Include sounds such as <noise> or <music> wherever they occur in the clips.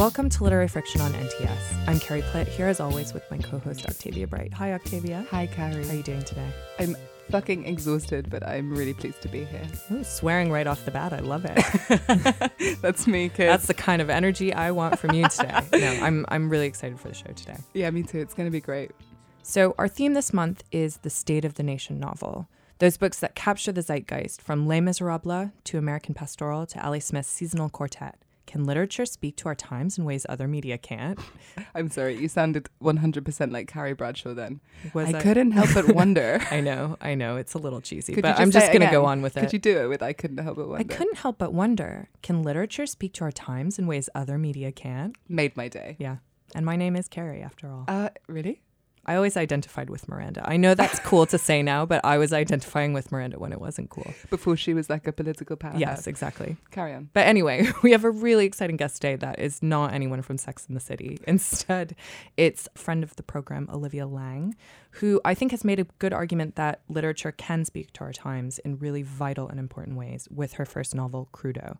Welcome to Literary Friction on NTS. I'm Carrie Plitt, here as always with my co-host Octavia Bright. Hi Octavia. Hi, Carrie. How are you doing today? I'm fucking exhausted, but I'm really pleased to be here. Ooh, swearing right off the bat. I love it. <laughs> That's me, kid. That's the kind of energy I want from you today. <laughs> no, I'm I'm really excited for the show today. yeah, me too. It's going to be great. So, our theme this month is the State of the Nation novel. Those books that capture the zeitgeist from Les Miserables to American Pastoral to Ali Smith's Seasonal Quartet. Can literature speak to our times in ways other media can't? <laughs> I'm sorry, you sounded 100% like Carrie Bradshaw then. Was I couldn't help but wonder. <laughs> I know, I know. It's a little cheesy, Could but I'm just going to go on with it. Could you do it with I couldn't help but wonder? I couldn't help but wonder can literature speak to our times in ways other media can't? Made my day. Yeah. And my name is Carrie, after all. Uh, really? I always identified with Miranda. I know that's cool to say now, but I was identifying with Miranda when it wasn't cool. Before she was like a political powerhouse. Yes, exactly. Carry on. But anyway, <laughs> we have a really exciting guest today that is not anyone from Sex in the City. Instead, it's a friend of the program, Olivia Laing, who I think has made a good argument that literature can speak to our times in really vital and important ways with her first novel, Crudo.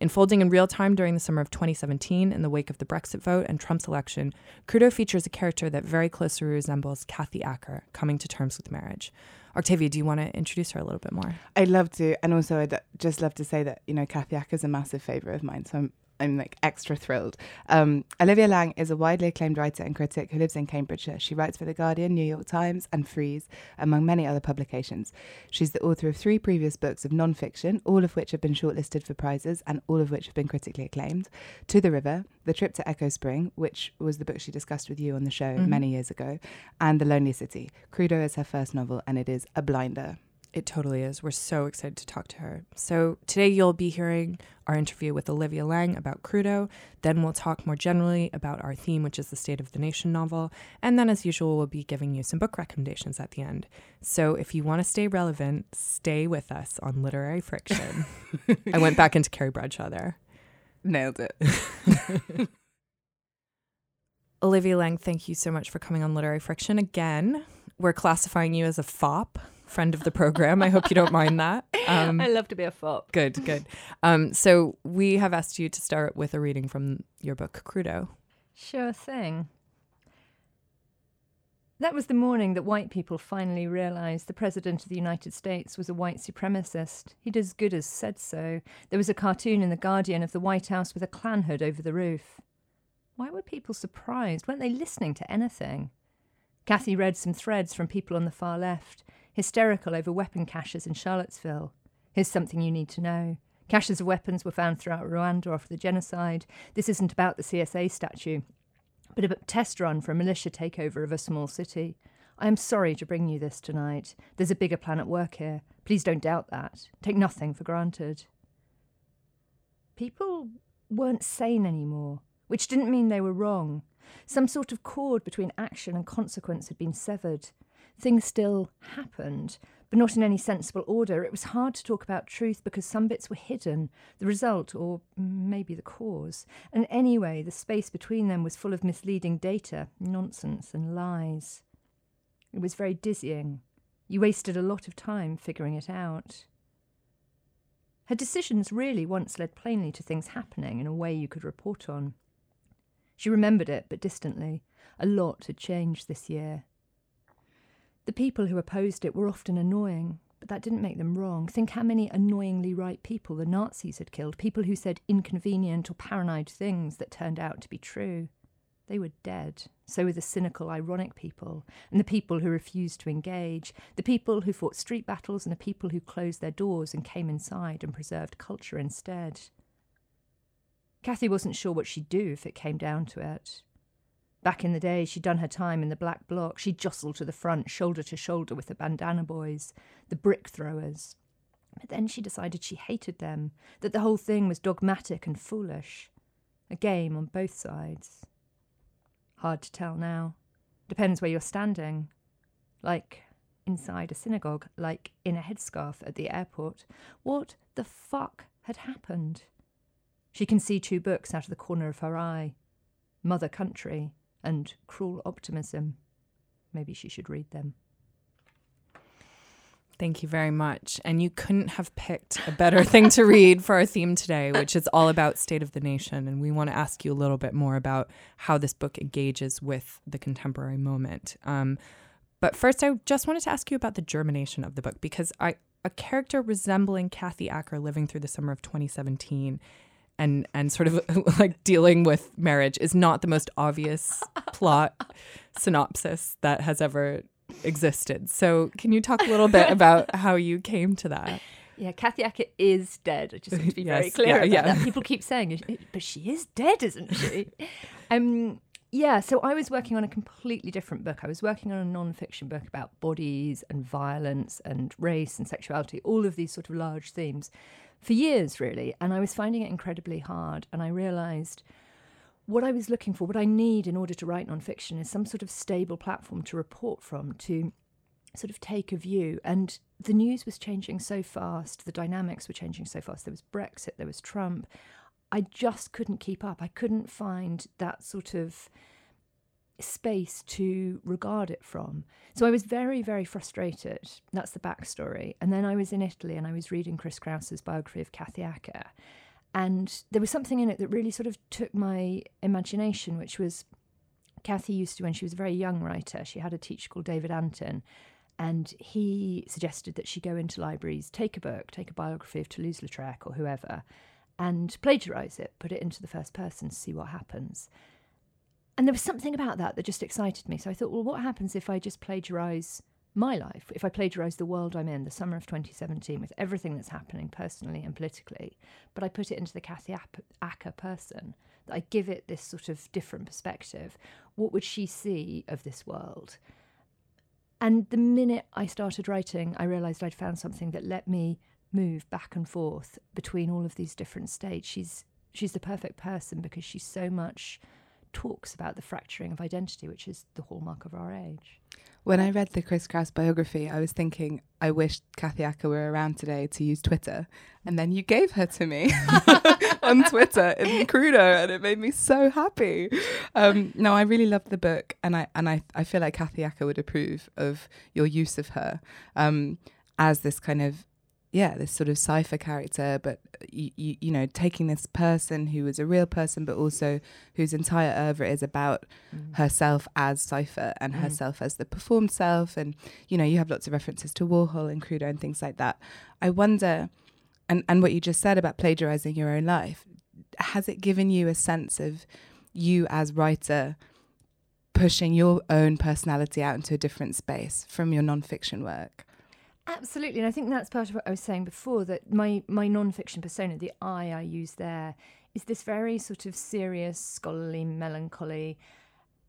Unfolding in real time during the summer of 2017 in the wake of the Brexit vote and Trump's election, Crudo features a character that very closely resembles Kathy Acker coming to terms with marriage. Octavia, do you want to introduce her a little bit more? I'd love to. And also, I'd just love to say that, you know, Kathy Acker is a massive favourite of mine. So I'm, I'm like extra thrilled. Um, Olivia Laing is a widely acclaimed writer and critic who lives in Cambridgeshire. She writes for The Guardian, New York Times, and Frieze, among many other publications. She's the author of three previous books of non fiction, all of which have been shortlisted for prizes and all of which have been critically acclaimed. To the River, The Trip to Echo Spring, which was the book she discussed with you on the show Mhm. many years ago, and The Lonely City. Crudo is her first novel, and it is a blinder. It totally is. We're so excited to talk to her. So, today you'll be hearing our interview with Olivia Laing about Crudo. Then we'll talk more generally about our theme, which is the State of the Nation novel. And then, as usual, we'll be giving you some book recommendations at the end. So, if you want to stay relevant, stay with us on Literary Friction. <laughs> I went back into Carrie Bradshaw there. Nailed it. <laughs> Olivia Laing, thank you so much for coming on Literary Friction again. We're classifying you as a FOP, friend of the program. I hope you don't mind that. <laughs> Um, I love to be a fop. Good, good. Um, so we have asked you to start with a reading from your book, Crudo. Sure thing. That was the morning that white people finally realised the President of the United States was a white supremacist. He'd as good as said so. There was a cartoon in The Guardian of the White House with a Klan hood over the roof. Why were people surprised? Weren't they listening to anything? Kathy read some threads from people on the far left, hysterical over weapon caches in Charlottesville. Here's something you need to know. Caches of weapons were found throughout Rwanda after the genocide. This isn't about the CSA statue, but a test run for a militia takeover of a small city. I am sorry to bring you this tonight. There's a bigger plan at work here. Please don't doubt that. Take nothing for granted. People weren't sane anymore, which didn't mean they were wrong. Some sort of cord between action and consequence had been severed. Things still happened, but not in any sensible order. It was hard to talk about truth because some bits were hidden, the result, or maybe the cause. And anyway, the space between them was full of misleading data, nonsense, and lies. It was very dizzying. You wasted a lot of time figuring it out. Her decisions really once led plainly to things happening in a way you could report on. She remembered it, but distantly. A lot had changed this year. The people who opposed it were often annoying, but that didn't make them wrong. Think how many annoyingly right people the Nazis had killed, people who said inconvenient or paranoid things that turned out to be true. They were dead. So were the cynical, ironic people, and the people who refused to engage, the people who fought street battles, and the people who closed their doors and came inside and preserved culture instead. Kathy wasn't sure what she'd do if it came down to it. Back in the day, she'd done her time in the black bloc. She jostled to the front, shoulder to shoulder with the bandana boys, the brick throwers. But then she decided she hated them, that the whole thing was dogmatic and foolish. A game on both sides. Hard to tell now. Depends where you're standing. Like inside a synagogue, like in a headscarf at the airport. What the fuck had happened? She can see two books out of the corner of her eye Mother Country and Cruel Optimism. Maybe she should read them. Thank you very much. And you couldn't have picked a better thing to read for our theme today, which is all about state of the nation. And we want to ask you a little bit more about how this book engages with the contemporary moment. Um, but first, I just wanted to ask you about the germination of the book because I a character resembling Kathy Acker living through the summer of 2017 and and sort of <laughs> like dealing with marriage is not the most obvious <laughs> plot synopsis that has ever existed. So, can you talk a little bit about <laughs> how you came to that? Yeah, Kathy Acker is dead. I just want to be very clear yeah, about yeah. that. People keep saying, but she is dead, isn't she? um, yeah, so I was working on a completely different book. I was working on a non-fiction book about bodies and violence and race and sexuality, all of these sort of large themes for years, really. And I was finding it incredibly hard. And I realised what I was looking for, what I need in order to write nonfiction, is some sort of stable platform to report from, to sort of take a view. And the news was changing so fast, the dynamics were changing so fast. There was Brexit, there was Trump. I just couldn't keep up. I couldn't find that sort of space to regard it from. So I was very, very frustrated. That's the backstory. And then I was in Italy and I was reading Chris Kraus's biography of Kathy Acker. And there was something in it that really sort of took my imagination, which was Kathy used to, when she was a very young writer, she had a teacher called David Antin. And he suggested that she go into libraries, take a book, take a biography of Toulouse Lautrec or whoever, and plagiarize it, put it into the first person to see what happens. And there was something about that that just excited me. So I thought, well, what happens if I just plagiarize my life? If I plagiarize the world I'm in, the summer of 2017, with everything that's happening personally and politically, but I put it into the Kathy Acker person, that I give it this sort of different perspective. What would she see of this world? And the minute I started writing, I realized I'd found something that let me move back and forth between all of these different states. She's she's the perfect person because she so much talks about the fracturing of identity, which is the hallmark of our age. When I read the Chris Kraus biography, I was thinking, I wish Kathy Acker were around today to use Twitter. And then you gave her to me <laughs> on Twitter in Crudo, and it made me so happy. Um, no, I really loved the book, and I and I, I feel like Kathy Acker would approve of your use of her um, as this kind of yeah, this sort of cipher character, but you, you, you know, taking this person who is a real person, but also whose entire oeuvre is about herself as cipher and Mm. herself as the performed self. And, you know, you have lots of references to Warhol and Crudo and things like that. I wonder, and, and what you just said about plagiarizing your own life, has it given you a sense of you as writer pushing your own personality out into a different space from your nonfiction work? Absolutely, and I think that's part of what I was saying before that my my non-fiction persona, the I I use there, is this very sort of serious, scholarly, melancholy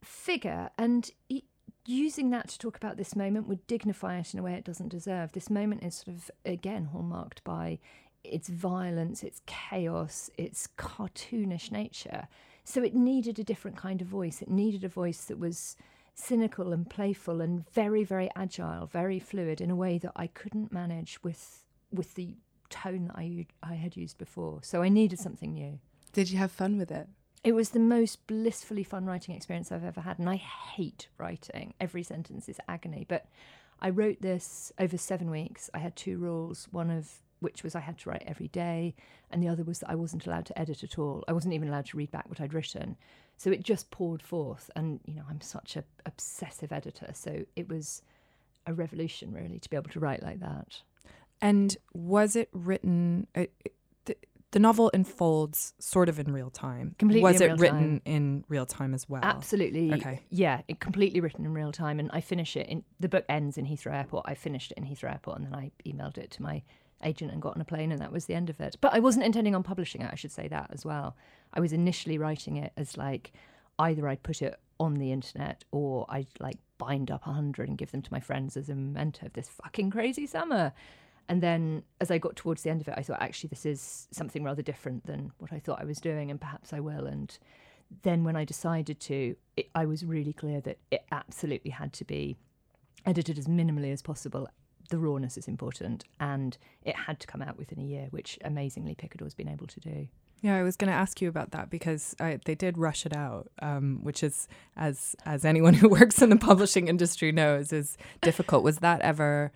figure, and e- using that to talk about this moment would dignify it in a way it doesn't deserve. This moment is sort of again hallmarked by its violence, its chaos, its cartoonish nature. So it needed a different kind of voice. It needed a voice that was cynical and playful and very very agile very fluid in a way that i couldn't manage with with the tone that I I had used before. So i needed something new. Did you have fun with it? it was the most blissfully fun writing experience i've ever had and i hate writing. Every sentence is agony. But i wrote this over 7 weeks. I had two rules one of which was i had to write every day and the other was that i wasn't allowed to edit at all. I wasn't even allowed to read back what i'd written so it just poured forth and you know i'm such a obsessive editor so it was a revolution really to be able to write like that And was it written? Uh, the, the novel unfolds sort of in real time. Completely Was it written time. in real time as well? absolutely Okay. yeah it completely written in real time and i finish it in the book ends in heathrow airport i finished it in heathrow airport and then i emailed it to my agent and got on a plane and that was the end of it but i wasn't intending on publishing it i should say that as well i was initially writing it as like either i'd put it on the internet or i'd like bind up a hundred and give them to my friends as a memento of this fucking crazy summer and then as I got towards the end of it, I thought, actually, this is something rather different than what I thought I was doing, and perhaps I will. And then when I decided to, it, I was really clear that it absolutely had to be edited as minimally as possible. The rawness is important, and it had to come out within a year, which amazingly Picador's been able to do. Yeah, I was going to ask you about that because I, they did rush it out, um, which is, as as anyone who <laughs> works in the publishing industry knows, is difficult. Was that ever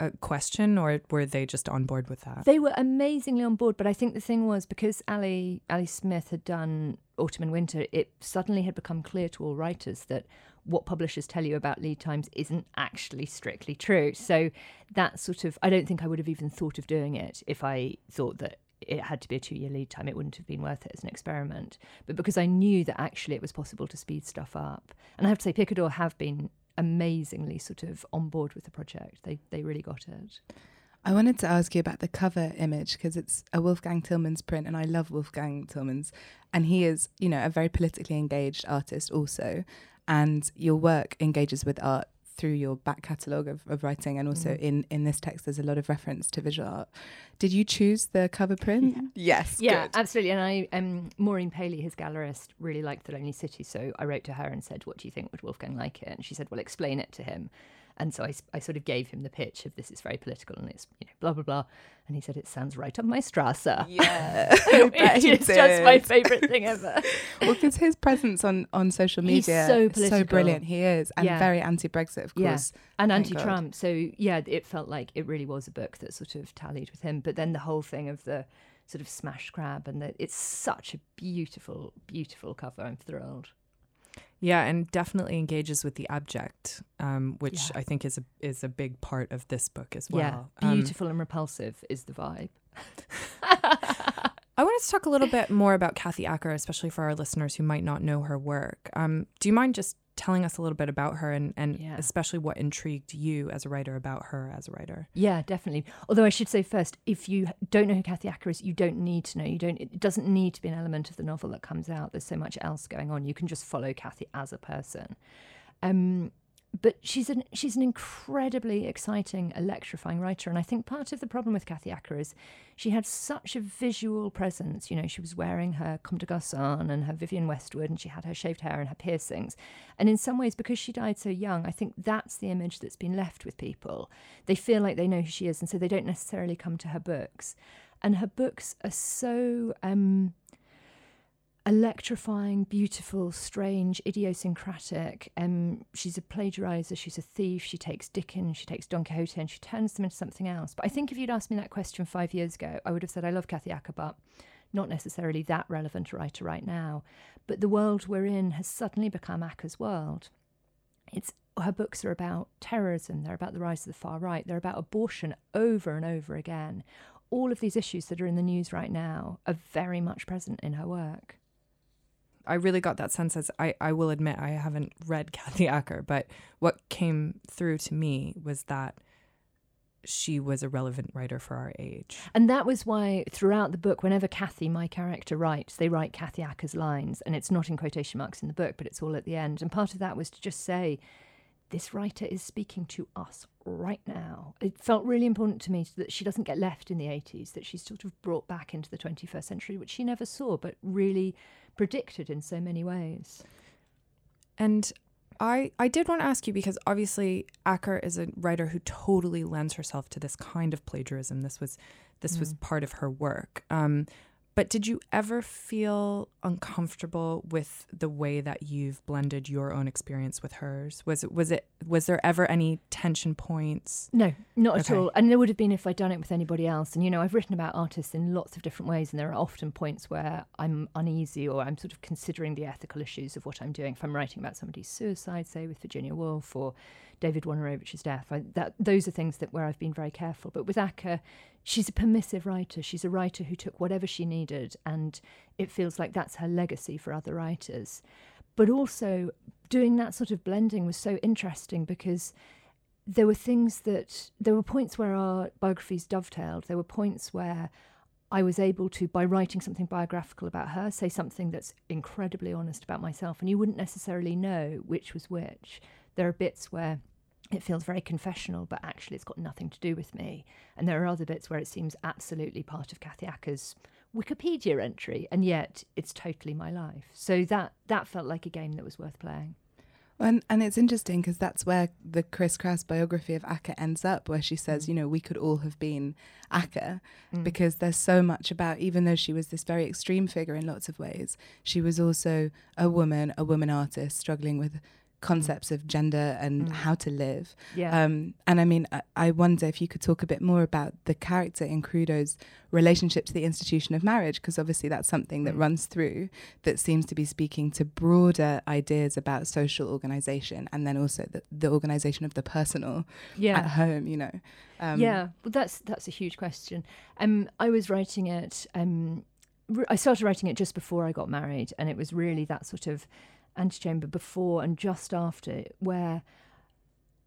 a question, or were they just on board with that? They were amazingly on board, but I think the thing was because Ali Ali Smith had done Autumn and Winter, it suddenly had become clear to all writers that what publishers tell you about lead times isn't actually strictly true. So that sort of I don't think I would have even thought of doing it if I thought that it had to be a two year lead time. It wouldn't have been worth it as an experiment. But because I knew that actually it was possible to speed stuff up, and I have to say, Picador have been amazingly sort of on board with the project. They they really got it. I wanted to ask you about the cover image because it's a Wolfgang Tillmans print, and I love Wolfgang Tillmans, and he is, you know, a very politically engaged artist also, and your work engages with art through your back catalogue of, of writing and also mm. in, in this text there's a lot of reference to visual art. Did you choose the cover <laughs> print? Yeah. Yes. Yeah, good. absolutely. And I um Maureen Paley, his gallerist, really liked The Lonely City. So I wrote to her and said, What do you think? Would Wolfgang like it? And she said, Well explain it to him. And so I, I sort of gave him the pitch of this is very political and it's, you know, blah, blah, blah. And he said, it sounds right up my Strasse. Yeah. <laughs> <laughs> it's just my favourite thing ever. <laughs> well, because his presence on, on social media so, so brilliant. He is. And yeah. very anti Brexit, of course. Yeah. And anti Trump. So, yeah, it felt like it really was a book that sort of tallied with him. But then the whole thing of the sort of smash grab and the, it's such a beautiful, beautiful cover. I'm thrilled. Yeah, and definitely engages with the abject, um, which yeah. I think is a is a big part of this book as well. Yeah, um, beautiful um, and repulsive is the vibe. <laughs> I wanted to talk a little bit more about Kathy Acker, especially for our listeners who might not know her work. Um, do you mind just telling us a little bit about her and, and yeah. especially what intrigued you as a writer about her as a writer. Yeah, definitely. Although I should say first, if you don't know who Kathy Acker is, you don't need to know. You don't. It doesn't need to be an element of the novel that comes out. There's so much else going on. You can just follow Kathy as a person. Um, but she's an she's an incredibly exciting, electrifying writer, and I think part of the problem with Kathy Acker is she had such a visual presence. You know, she was wearing her Comme des Garçons and her Vivienne Westwood, and she had her shaved hair and her piercings. And in some ways, because she died so young, I think that's the image that's been left with people. They feel like they know who she is, and so they don't necessarily come to her books. And her books are so. Um, electrifying, beautiful, strange, idiosyncratic. Um, she's a plagiarizer, she's a thief, she takes Dickens, she takes Don Quixote, and she turns them into something else. But I think if you'd asked me that question five years ago, I would have said, I love Kathy Acker, but not necessarily that relevant a writer right now. But the world we're in has suddenly become Acker's world. It's her books are about terrorism, they're about the rise of the far right, they're about abortion over and over again. All of these issues that are in the news right now are very much present in her work. I really got that sense as I, I will admit I haven't read <laughs> Kathy Acker, but what came through to me was that she was a relevant writer for our age. And that was why throughout the book, whenever Kathy, my character, writes, they write Kathy Acker's lines. And it's not in quotation marks in the book, but it's all at the end. And part of that was to just say, this writer is speaking to us right now. It felt really important to me that she doesn't get left in the 80s, that she's sort of brought back into the 21st century, which she never saw, but really predicted in so many ways. And I I did want to ask you because obviously Acker is a writer who totally lends herself to this kind of plagiarism. This was this mm. was part of her work. Um, but did you ever feel uncomfortable with the way that you've blended your own experience with hers? Was it was it was there ever any tension points? No, not okay. at all. And there would have been if I'd done it with anybody else. And you know, I've written about artists in lots of different ways, and there are often points where I'm uneasy or I'm sort of considering the ethical issues of what I'm doing. If I'm writing about somebody's suicide, say with Virginia Woolf or David Wojnarowicz's death, I, that those are things that where I've been very careful. But with Acker, she's a permissive writer. She's a writer who took whatever she needed, and it feels like that's her legacy for other writers. But also, doing that sort of blending was so interesting because there were things that there were points where our biographies dovetailed. There were points where I was able to, by writing something biographical about her, say something that's incredibly honest about myself, and you wouldn't necessarily know which was which. There are bits where it feels very confessional, but actually it's got nothing to do with me. And there are other bits where it seems absolutely part of Kathy Acker's Wikipedia entry, and yet it's totally my life. So that that felt like a game that was worth playing. And and it's interesting because that's where the Chris Kraus biography of Acker ends up, where she says, mm. you know, we could all have been Acker, mm. because there's so much about, even though she was this very extreme figure in lots of ways, she was also a woman, a woman artist struggling with concepts of gender and Mm. how to live. Yeah. Um, and I mean, I, I wonder if you could talk a bit more about the character in Crudo's relationship to the institution of marriage, because obviously that's something that Mm. runs through that seems to be speaking to broader ideas about social organization and then also the, the organization of the personal yeah. at home, you know. Um, yeah, well, that's that's a huge question. Um, I was writing it. Um, I started writing it just before I got married, and it was really that sort of antechamber before and just after, where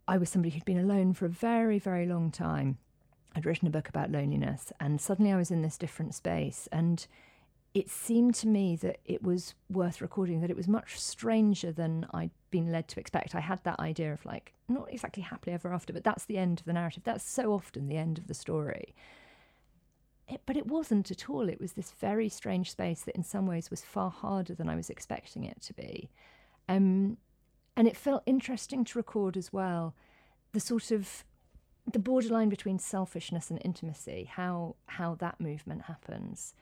I was somebody who'd been alone for a very, very long time. I'd written a book about loneliness, and suddenly I was in this different space, and it seemed to me that it was worth recording. That it was much stranger than I'd been led to expect. I had that idea of like not exactly happily ever after, but that's the end of the narrative. That's so often the end of the story. It, but it wasn't at all. It was this very strange space that, in some ways, was far harder than I was expecting it to be. Um, and it felt interesting to record as well the sort of the borderline between selfishness and intimacy, how how that movement happens.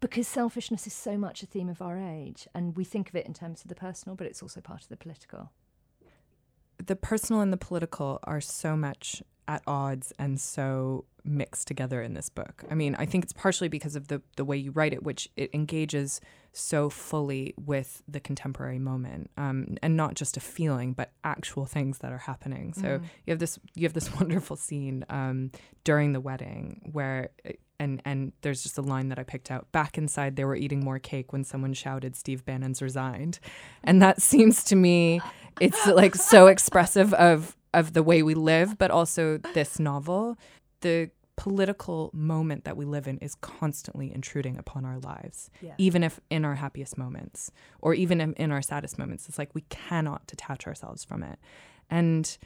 Because selfishness is so much a theme of our age, and we think of it in terms of the personal, but it's also part of the political. the personal and the political are so much at odds and so mixed together in this book. I mean, I think it's partially because of the the way you write it, which it engages so fully with the contemporary moment, um, and not just a feeling, but actual things that are happening. So you have this you have this <laughs> wonderful scene um, during the wedding where. And, and there's just a line that I picked out. Back inside, they were eating more cake when someone shouted, "Steve Bannon's resigned," and that seems to me, it's like so expressive of of the way we live, but also this novel. The political moment that we live in is constantly intruding upon our lives, Yeah. even if in our happiest moments or even in, in our saddest moments. It's like we cannot detach ourselves from it. And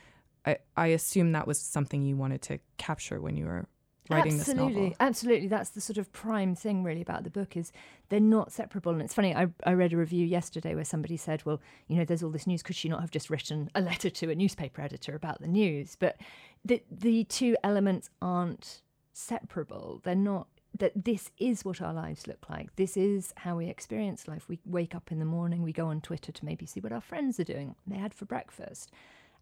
I, I assume that was something you wanted to capture when you were writing absolutely, this novel. Absolutely, that's the sort of prime thing really about the book is they're not separable. And it's funny, I, I read a review yesterday where somebody said, well, you know, there's all this news. Could she not have just written a letter to a newspaper editor about the news? But the the two elements aren't separable. They're not. That this is what our lives look like. This is how we experience life. We wake up in the morning, we go on Twitter to maybe see what our friends are doing, they had for breakfast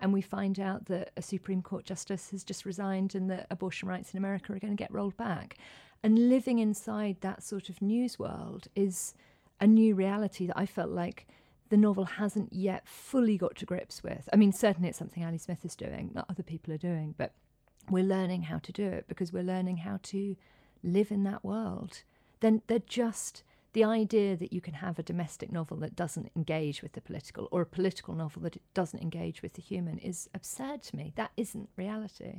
and we find out that a Supreme Court justice has just resigned and that abortion rights in America are going to get rolled back. And living inside that sort of news world is a new reality that I felt like the novel hasn't yet fully got to grips with. I mean, certainly it's something Ali Smith is doing, not other people are doing, but we're learning how to do it because we're learning how to live in that world. Then they're just the idea that you can have a domestic novel that doesn't engage with the political or a political novel that doesn't engage with the human is absurd to me. That isn't reality.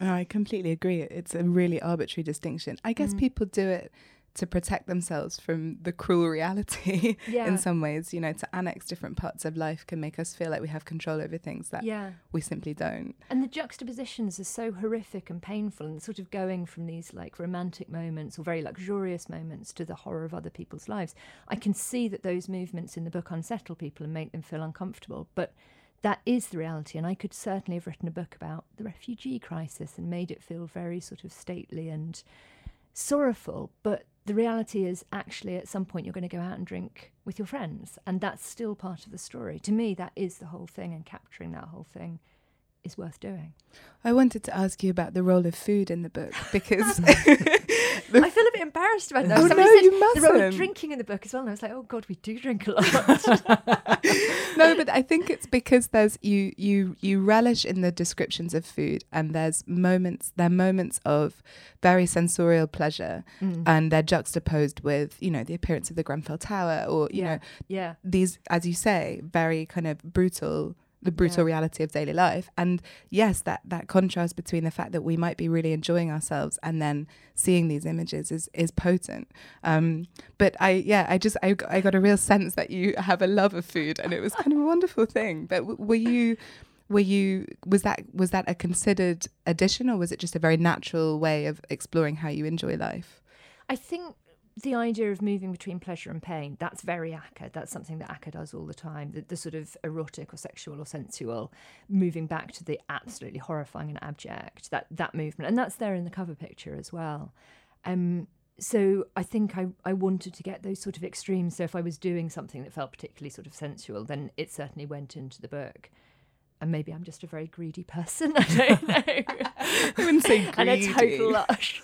I completely agree. It's a really arbitrary distinction. I guess Mm. people do it to protect themselves from the cruel reality <laughs> Yeah. in some ways. You know, to annex different parts of life can make us feel like we have control over things that Yeah. we simply don't. And the juxtapositions are so horrific and painful, and sort of going from these like romantic moments or very luxurious moments to the horror of other people's lives. I can see that those movements in the book unsettle people and make them feel uncomfortable, but that is the reality. And I could certainly have written a book about the refugee crisis and made it feel very sort of stately and sorrowful. But the reality is, actually, at some point, you're going to go out and drink with your friends, and that's still part of the story. To me, that is the whole thing, and capturing that whole thing is worth doing. I wanted to ask you about the role of food in the book <laughs> because I <laughs> feel a bit embarrassed about that. Oh, Somebody no, said you the role of drinking in the book as well, and I was like, oh god, we do drink a <laughs> lot. no, but I think it's because there's you you you relish in the descriptions of food, and there's moments there are moments of very sensorial pleasure, Mm. and they're juxtaposed with you know the appearance of the Grenfell Tower, or you yeah, know yeah, these as you say very kind of brutal the brutal Yeah. reality of daily life. And yes that that contrast between the fact that we might be really enjoying ourselves and then seeing these images is is potent. Um but i yeah i just i, I got a real sense that you have a love of food and it was kind of a wonderful thing. But w- were you were you was that was that a considered addition or was it just a very natural way of exploring how you enjoy life? I think the idea of moving between pleasure and pain, that's very Acker. That's something that Acker does all the time. The, the sort of erotic or sexual or sensual, moving back to the absolutely horrifying and abject, that, that movement. And that's there in the cover picture as well. Um, so I think I, I wanted to get those sort of extremes. So if I was doing something that felt particularly sort of sensual, then it certainly went into the book. And maybe I'm just a very greedy person. <laughs> I don't know. <laughs> I wouldn't say greedy. <laughs> and a total lush.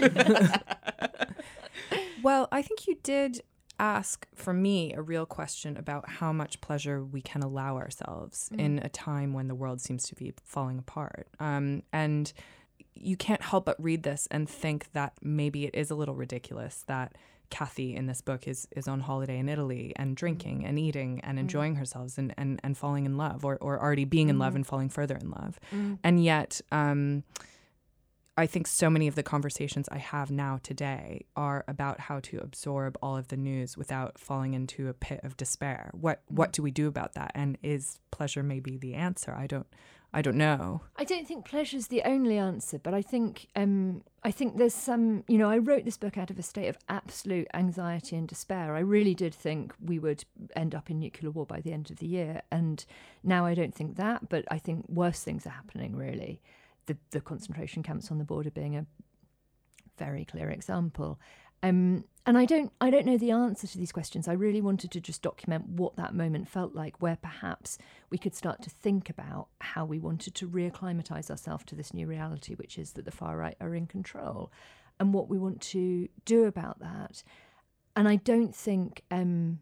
Well, I think you did ask for me a real question about how much pleasure we can allow ourselves Mm. in a time when the world seems to be falling apart. Um, and you can't help but read this and think that maybe it is a little ridiculous that Kathy in this book is is on holiday in Italy and drinking and eating and enjoying herself and, and, and falling in love or, or already being in love and falling further in love. And yet, um, I think so many of the conversations I have now today are about how to absorb all of the news without falling into a pit of despair. What what do we do about that? And is pleasure maybe the answer? I don't I don't know. I don't think pleasure's the only answer, but I think um, I think there's some. You know, I wrote this book out of a state of absolute anxiety and despair. I really did think we would end up in nuclear war by the end of the year, and now I don't think that. But I think worse things are happening. Really, the the concentration camps on the border being a very clear example. Um, and I don't, I don't know the answer to these questions. I really wanted to just document what that moment felt like, where perhaps we could start to think about how we wanted to reacclimatise ourselves to this new reality, which is that the far right are in control, and what we want to do about that. And I don't think um,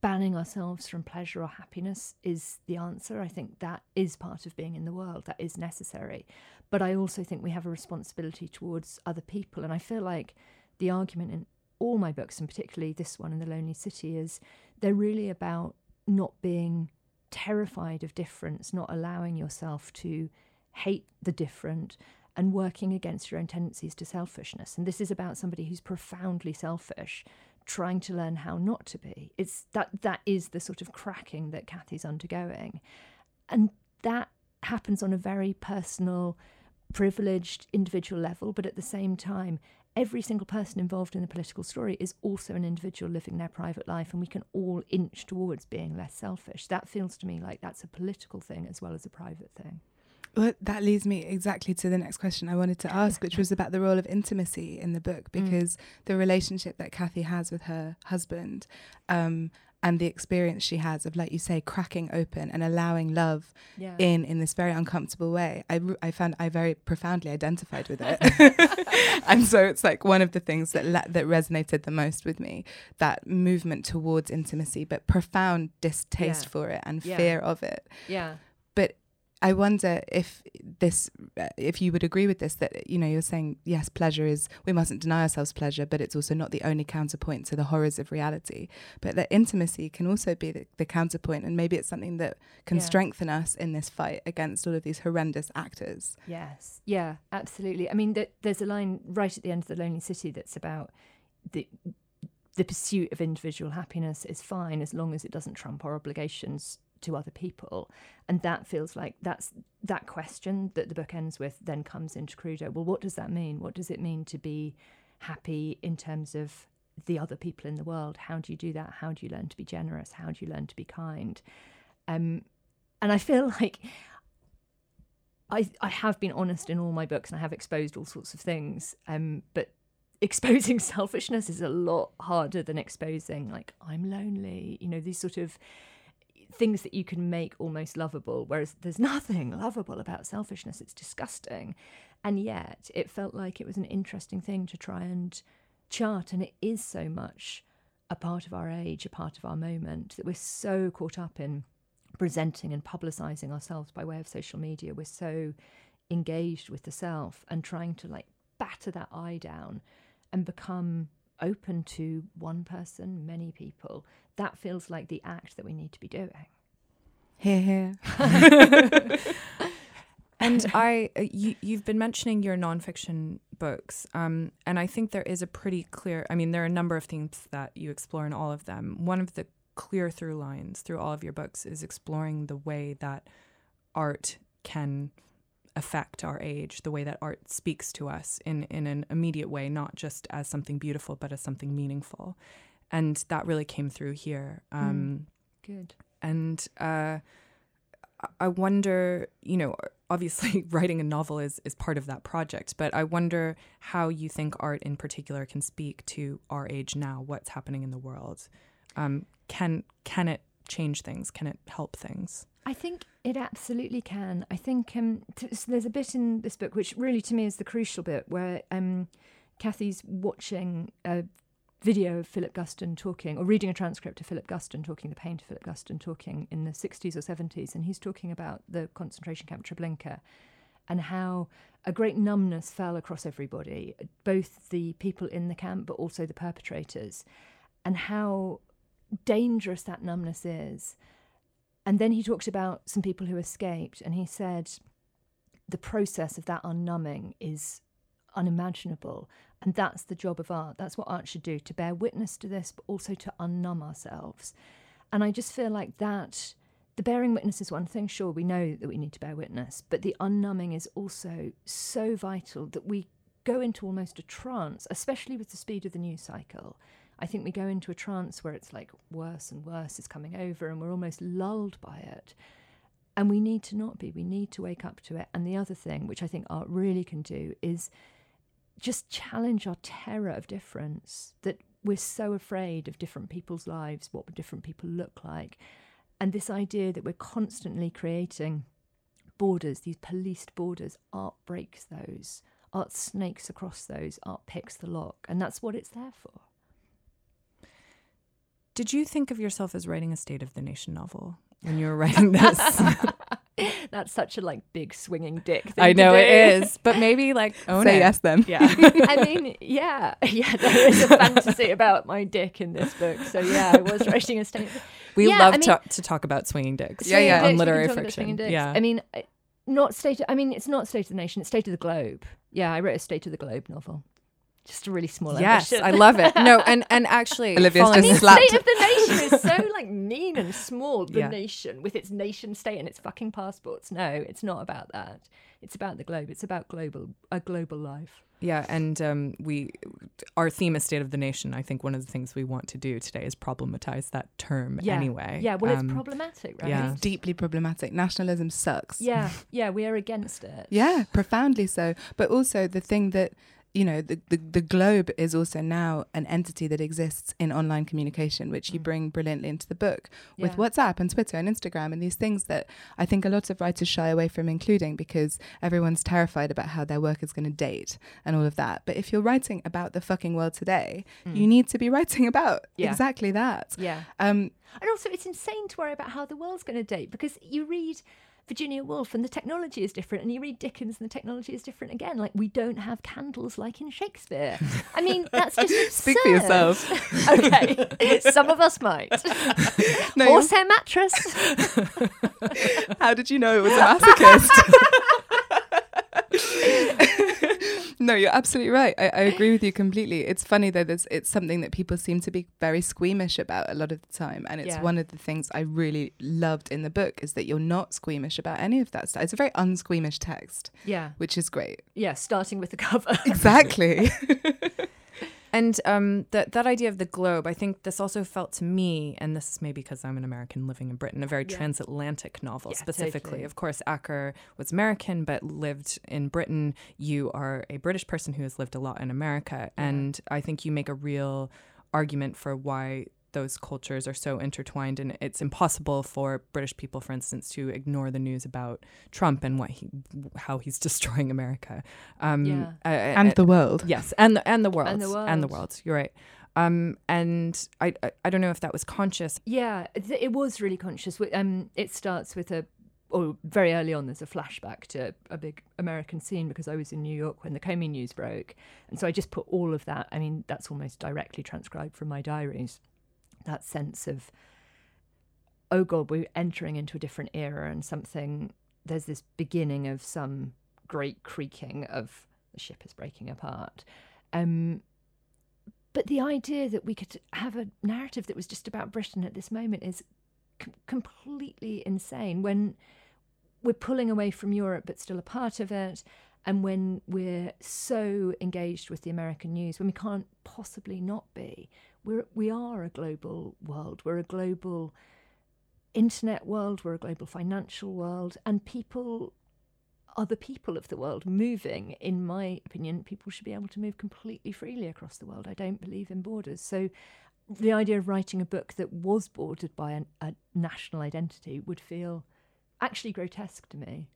banning ourselves from pleasure or happiness is the answer. I think that is part of being in the world, that is necessary. But I also think we have a responsibility towards other people. And I feel like the argument in all my books, and particularly this one in The Lonely City, is they're really about not being terrified of difference, not allowing yourself to hate the different and working against your own tendencies to selfishness. And this is about somebody who's profoundly selfish trying to learn how not to be. It's that that is the sort of cracking that Kathy's undergoing. And that happens on a very personal, privileged individual level, but at the same time, every single person involved in the political story is also an individual living their private life, and we can all inch towards being less selfish. That feels to me like that's a political thing as well as a private thing. Well, that leads me exactly to the next question I wanted to ask, which was about the role of intimacy in the book, because the relationship that Kathy has with her husband um, and the experience she has of, like you say, cracking open and allowing love Yeah. in in this very uncomfortable way. I, r- I found I very profoundly identified with it, <laughs> and so it's like one of the things that la- that resonated the most with me. That movement towards intimacy, but profound distaste Yeah. for it and Yeah. fear of it. yeah. I wonder if this, if you would agree with this, that you know, you're saying yes, pleasure is we mustn't deny ourselves pleasure, but it's also not the only counterpoint to the horrors of reality. But that intimacy can also be the, the counterpoint, and maybe it's something that can Yeah. strengthen us in this fight against all of these horrendous actors. Yes. Yeah, absolutely. I mean, th- there's a line right at the end of The Lonely City that's about the the pursuit of individual happiness is fine as long as it doesn't trump our obligations to other people. And that feels like that's that question that the book ends with then comes into Crudo. Well, what does that mean? What does it mean to be happy in terms of the other people in the world? How do you do that? How do you learn to be generous? How do you learn to be kind? Um, and I feel <laughs> like I I have been honest in all my books and I have exposed all sorts of things. Um, but <laughs> exposing selfishness is a lot harder than exposing like I'm lonely. You know these sort of things that you can make almost lovable. Whereas there's <laughs> nothing lovable about selfishness. It's disgusting, and yet it felt like it was an interesting thing to try and chart. And it is so much a part of our age, a part of our moment that we're so caught up in presenting and publicizing ourselves by way of social media. We're so engaged with the self and trying to like batter that eye down and become open to one person, many people. That feels like the act that we need to be doing. Here, here. <laughs> <laughs> And I, uh, you, you've been mentioning your nonfiction books, um, and I think there is a pretty clear. I mean, there are a number of themes that you explore in all of them. One of the clear through lines through all of your books is exploring the way that art can affect our age, the way that art speaks to us in in an immediate way, not just as something beautiful, but as something meaningful, and that really came through here. Um, Good. and uh, I wonder, you know, obviously <laughs> writing a novel is is part of that project, but I wonder how you think art in particular can speak to our age now, what's happening in the world. Um, can can it change things? Can it help things? I think it absolutely can. I think um, t- so there's a bit in this book which really, to me, is the crucial bit where um, Kathy's watching a video of Philip Guston talking, or reading a transcript of Philip Guston talking, the painter Philip Guston talking in the 60s or 70s, and he's talking about the concentration camp Treblinka and how a great numbness fell across everybody, both the people in the camp but also the perpetrators, and how dangerous that numbness is. And then he talked about some people who escaped, and he said the process of that unnumbing is unimaginable. And that's the job of art. That's what art should do to bear witness to this, but also to unnumb ourselves. And I just feel like that the bearing witness is one thing. Sure, we know that we need to bear witness, but the unnumbing is also so vital that we go into almost a trance, especially with the speed of the news cycle. I think we go into a trance where it's like worse and worse is coming over and we're almost lulled by it. And we need to not be, we need to wake up to it. And the other thing, which I think art really can do, is just challenge our terror of difference that we're so afraid of different people's lives, what different people look like. And this idea that we're constantly creating borders, these policed borders, art breaks those. Art snakes across those, art picks the lock, and that's what it's there for. Did you think of yourself as writing a State of the Nation novel when you were writing this? <laughs> <laughs> That's such a like big swinging dick. Thing I know to it do. is, <laughs> but maybe like own Say it. yes then. Yeah. <laughs> I mean, yeah, yeah. There is a fantasy about my dick in this book. So yeah, I was writing a statement. we Yeah, love I mean- to, to talk about swinging dicks. Yeah, yeah. Swinging On dicks, we can literary talk fiction. swinging dicks. Yeah. I mean, uh, not state. Of, I mean, it's not state of the nation. It's state of the globe. Yeah, I wrote a state of the globe novel. Just a really small. Yes, ambition. I love it. No, and and <laughs> actually, Olivia's following- I mean, just slapped- State of the Nation is so <laughs> like mean and small. The Yeah. nation with its nation state and its fucking passports. No, it's not about that. It's about the globe. It's about global a global life. Yeah, and um, we, our theme is state of the nation. I think one of the things we want to do today is problematize that term Yeah. anyway. Yeah. Well, Um, it's problematic, right? yeah. It's Deeply problematic. Nationalism sucks. Yeah. Yeah. We are against it. Yeah, profoundly so. But also the thing that you know, the, the, the globe is also now an entity that exists in online communication, which you Mm. bring brilliantly into the book with WhatsApp and Twitter and Instagram and these things that I think a lot of writers shy away from including because everyone's terrified about how their work is going to date and all of that. But if you're writing about the fucking world today, you need to be writing about Mm. Yeah. exactly that. Yeah. Um, And also, it's insane to worry about how the world's going to date because you read Virginia Woolf and the technology is different, and you read Dickens and the technology is different again. Like, we don't have candles like in Shakespeare. I mean, <laughs> that's just absurd. Speak for yourself. <laughs> okay, some of us might. No, Horsehair mattress. <laughs> How did you know it was a masochist? No, you're absolutely right. I, I agree with you completely. It's funny though, there's, it's something that people seem to be very squeamish about a lot of the time. And it's Yeah. one of the things I really loved in the book is that you're not squeamish about any of that stuff. It's a very unsqueamish text, Yeah, which is great. yeah. Starting with the cover. <laughs> Exactly. <laughs> And um, that that idea of the globe, I think this also felt to me, and this is maybe because I'm an American living in Britain, a very Yeah. transatlantic novel Yeah, specifically. totally. Of course, Acker was American but lived in Britain. You are a British person who has lived a lot in America, Yeah. and I think you make a real argument for why those cultures are so intertwined and it's impossible for British people for instance to ignore the news about Trump and what he how he's <laughs> destroying America um Yeah. uh, and the world. Yes, and the and the world And the world, and the world. world. You're right. Um, and I, I I don't know if that was conscious. Yeah, it, it was really conscious. Um, it starts with a, or very early on, there's a flashback to a big American scene because I was in New York when the Comey news broke, and so I just put all of that. I mean, that's almost directly transcribed from my diaries. That sense of, oh God, we're entering into a different era, and something. There's this beginning of some great creaking of the ship is breaking apart. Um, but the idea that we could have a narrative that was just about Britain at this moment is com- completely insane when we're pulling away from Europe but still a part of it and when we're so engaged with the American news when we can't possibly not be we're we are a global world we're a global internet world, we're a global financial world, and people are the people of the world moving. In my opinion, people should be able to move completely freely across the world. I don't believe in borders. So the idea of writing a book that was bordered by an, a national identity would feel actually grotesque to me.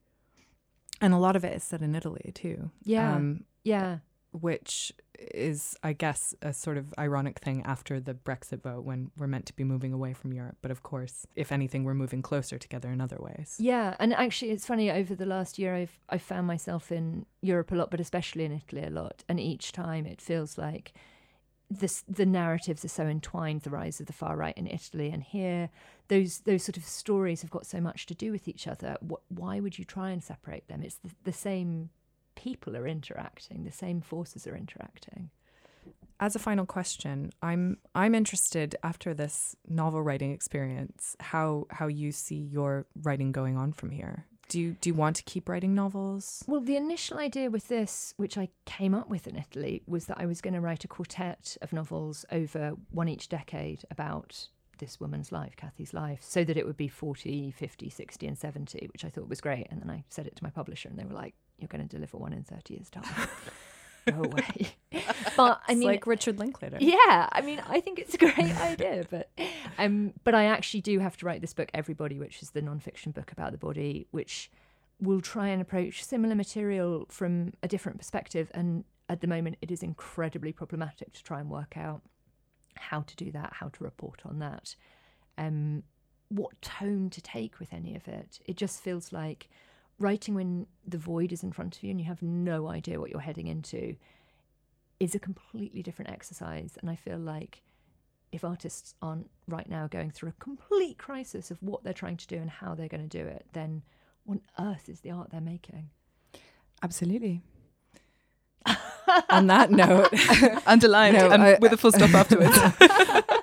And a lot of it is set in Italy too. Yeah. Um, Yeah. Which is, I guess, a sort of ironic thing after the Brexit vote when we're meant to be moving away from Europe. But of course, if anything, we're moving closer together in other ways. Yeah, and actually, it's funny. Over the last year, I've I found myself in Europe a lot, but especially in Italy a lot. And each time, it feels like this the narratives are so entwined. The rise of the far right in Italy and here, those those sort of stories have got so much to do with each other. What, why would you try and separate them? It's the, the same people are interacting. The same forces are interacting. As a final question, I'm I'm interested after this novel writing experience how how you see your writing going on from here. Do you do you want to keep writing novels? Well, the initial idea with this, which I came up with in Italy, was that I was going to write a quartet of novels over one each decade about this woman's life, Kathy's life, so that it would be 40, 50, 60, and 70, which I thought was great. And then I said it to my publisher, and they were like, You're going to deliver one in 30 years' time. <laughs> no way. <laughs> But I It's mean, like Richard Linklater. yeah, I mean, I think it's a great <laughs> idea, but um, but I actually do have to write this book, Everybody, which is the nonfiction book about the body, which will try and approach similar material from a different perspective. And at the moment, it is incredibly problematic to try and work out how to do that, how to report on that, um, what tone to take with any of it. It just feels like writing when the void is in front of you and you have no idea what you're heading into is a completely different exercise. And I feel like if artists aren't right now going through a complete crisis of what they're trying to do and how they're going to do it, then what on earth is the art they're making? Absolutely. <laughs> On that note, <laughs> Underlined No, and I- with a full stop afterwards.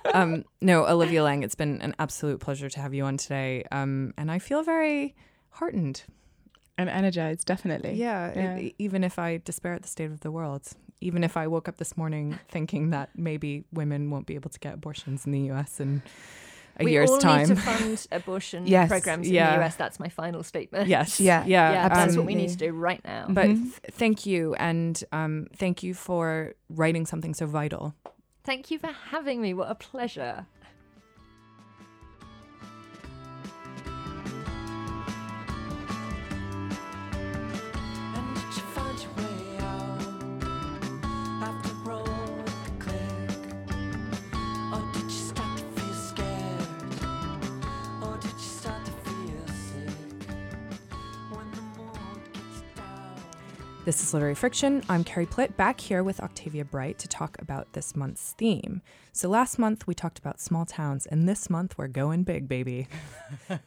<laughs> um, no, Olivia Laing, it's been an absolute pleasure to have you on today. Um, and I feel very heartened. And energized, definitely. Yeah, Yeah. e- even if I despair at the state of the world, even if I woke up this morning thinking that maybe women won't be able to get abortions in the US in a we year's all time. need to fund <laughs> abortion Yes, programs in yeah. the US. That's my final statement. yes. Yeah, Yeah. yeah, that's what we need to do right now. But Mhm. th- thank you. And um, thank you for writing something so vital. Thank you for having me. What a pleasure. This is Literary Friction. I'm Carrie Plitt back here with Octavia Bright to talk about this month's theme. So last month we talked about small towns, and this month we're going big, baby.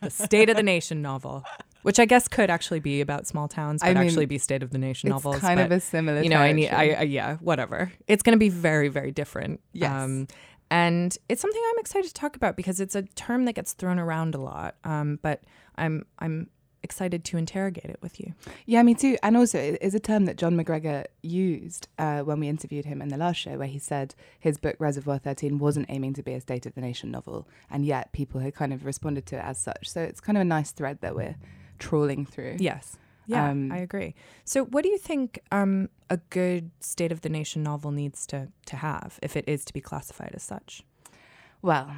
the State of the Nation novel, which I guess could actually be about small towns, I but mean, actually be State of the Nation It's novels. kind but, of a similar. you know, I need, I. I yeah, whatever. It's going to be very, very different. Um, Yes. and it's something I'm excited to talk about because it's a term that gets thrown around a lot. Um, but I'm, I'm excited to interrogate it with you. Yeah, me too. And also, it is a term that Jon McGregor used uh, when we interviewed him in the last show, where he said his book Reservoir 13 wasn't aiming to be a State of the Nation novel, and yet people had kind of responded to it as such. So it's kind of a nice thread that we're trawling through. Yes. Yeah, Um, I agree. So, what do you think um, a good State of the Nation novel needs to to have if it is to be classified as such? Well,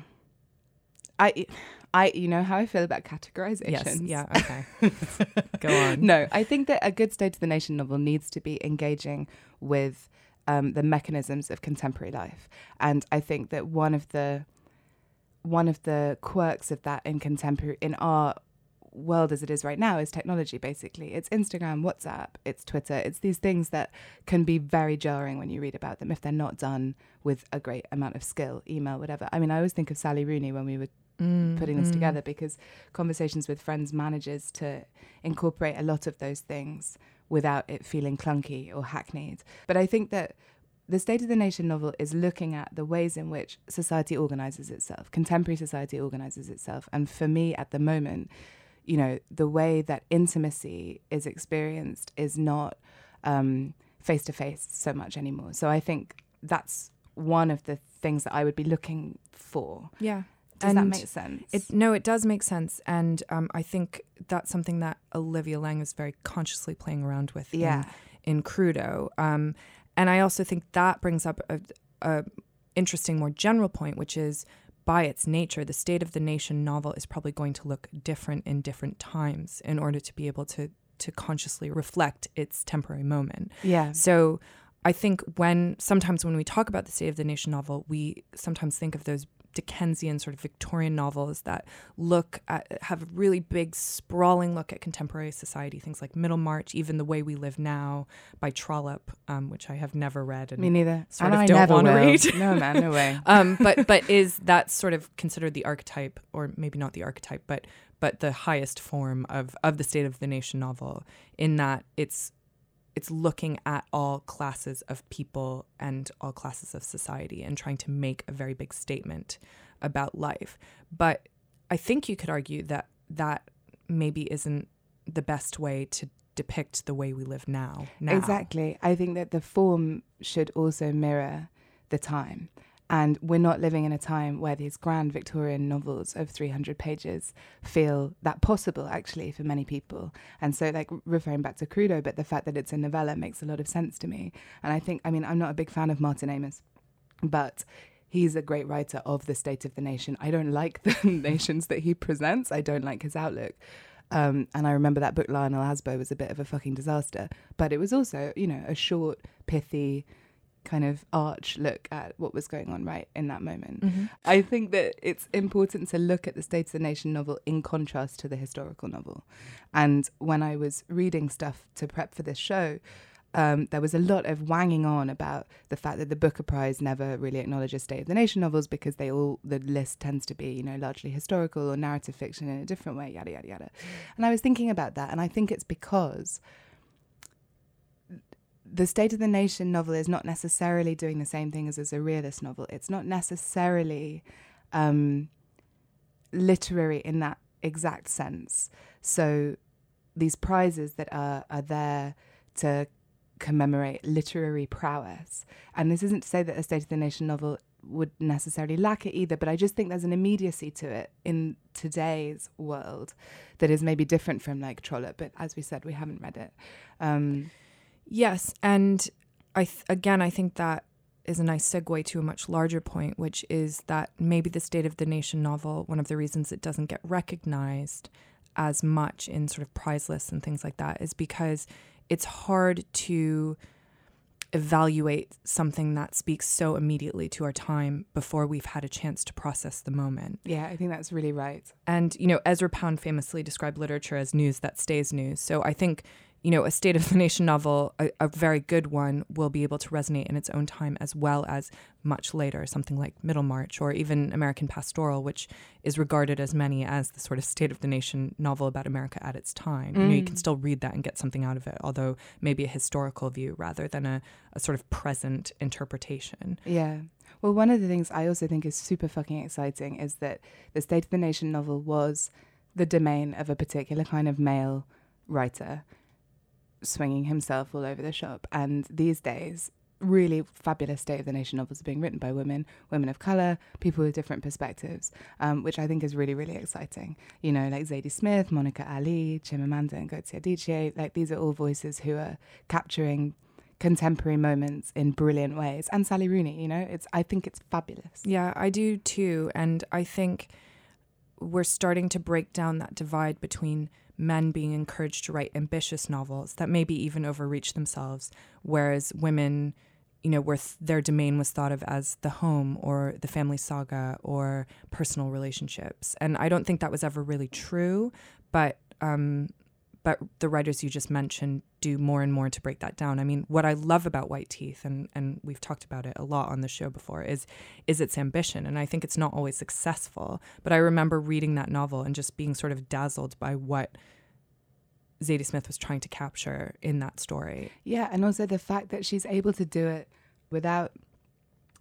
I, I, you know how I feel about categorizations. Yes. Yeah. Okay. <laughs> Go on. No, I think that a good State of the Nation novel needs to be engaging with um, the mechanisms of contemporary life, and I think that one of the one of the quirks of that in contemporary in our world as it is right now is technology basically it's instagram whatsapp it's twitter it's these things that can be very jarring when you read about them if they're not done with a great amount of skill email whatever i mean i always think of sally rooney when we were Mm, putting this mm. together because conversations with friends manages to incorporate a lot of those things without it feeling clunky or hackneyed. But I think that the State of the Nation novel is looking at the ways in which society organizes itself, contemporary society organizes itself. And for me at the moment, you know, the way that intimacy is experienced is not face to face so much anymore. So I think that's one of the things that I would be looking for. Yeah. Does that And make sense? It no, it does make sense, and um, I think that's something that Olivia Laing is very consciously playing around with. in- in, Crudo, um, and I also think that brings up a, a interesting, more general point, which is by its nature, the state of the nation novel is probably going to look different in different times in order to be able to to consciously reflect its temporary moment. Yeah. So I think when sometimes when we talk about the state of the nation novel, we sometimes think of those Dickensian sort of Victorian novels that look at have a really big sprawling look at contemporary society, things like Middlemarch, even The Way We Live Now by Trollope, um, which I have never read and Me neither. sort and of I don't wanna read. no, man, no way. <laughs> um, but but is that sort of considered the archetype, or maybe not the archetype, but but the highest form of of the state of the nation novel, in that it's it's looking at all classes of people and all classes of society and trying to make a very big statement about life. But I think you could argue that that maybe isn't the best way to depict the way we live now. now. Exactly. I think that the form should also mirror the time. And we're not living in a time where these grand Victorian novels of 300 pages feel that possible, actually, for many people. And so, like, referring back to Crudo, but the fact that it's a novella makes a lot of sense to me. And I think, I mean, I'm not a big fan of Martin Amis, but he's a great writer of the state of the nation. I don't like <laughs> the nations that he presents, I don't like his outlook. Um, and I remember that book, Lionel Asbo, was a bit of a fucking disaster. But it was also, you know, a short, pithy, kind of arch look at what was going on right in that moment. Mhm. I think that it's important to look at the State of the Nation novel in contrast to the historical novel. And when I was reading stuff to prep for this show, um, there was a lot of wanging on about the fact that the Booker Prize never really acknowledges State of the Nation novels because they all the list tends to be you know largely historical or narrative fiction in a different way, yada yada yada. And I was thinking about that, and I think it's because the State of the Nation novel is not necessarily doing the same thing as, a realist novel. It's not necessarily um, literary in that exact sense. So these prizes that are, are there to commemorate literary prowess. And this isn't to say that a State of the Nation novel would necessarily lack it either, but I just think there's an immediacy to it in today's world that is maybe different from like Trollope. But as we said, we haven't read it. Um, Yes, and I th- again I think that is a nice segue to a much larger point, which is that maybe the State of the Nation novel, one of the reasons it doesn't get recognized as much in sort of prize lists and things like that, is because it's hard to evaluate something that speaks so immediately to our time before we've had a chance to process the moment. yeah, I think that's really right. And, you know, Ezra Pound famously described literature as news that stays news. So I think, you know, a State of the Nation novel, a, a very good one, will be able to resonate in its own time as well as much later, something like Middlemarch or even American Pastoral, which is regarded as many as the sort of State of the Nation novel about America at its time. You know, you can Mm. still read that and get something out of it, although maybe a historical view rather than a, a sort of present interpretation. Yeah. Well, one of the things I also think is super fucking exciting is that the State of the Nation novel was the domain of a particular kind of male writer swinging himself all over the shop. And these days, really fabulous State of the Nation novels are being written by women, women of color, people with different perspectives, um, which I think is really, really exciting. You know, like Zadie Smith, Monica Ali, Chimamanda and Ngozi Adichie, like these are all voices who are capturing contemporary moments in brilliant ways. And Sally Rooney, you know, it's I think it's fabulous. Yeah, I do too. And I think we're starting to break down that divide between men being encouraged to write ambitious novels that maybe even overreach themselves, whereas women, you know, where th- their domain was thought of as the home or the family saga or personal relationships. And I don't think that was ever really true, but um, but the writers you just mentioned do more and more to break that down. I mean, what I love about White Teeth, and, and we've talked about it a lot on the show before, is is its ambition. And I think it's not always successful. But I remember reading that novel and just being sort of dazzled by what Zadie Smith was trying to capture in that story. Yeah, and also the fact that she's able to do it without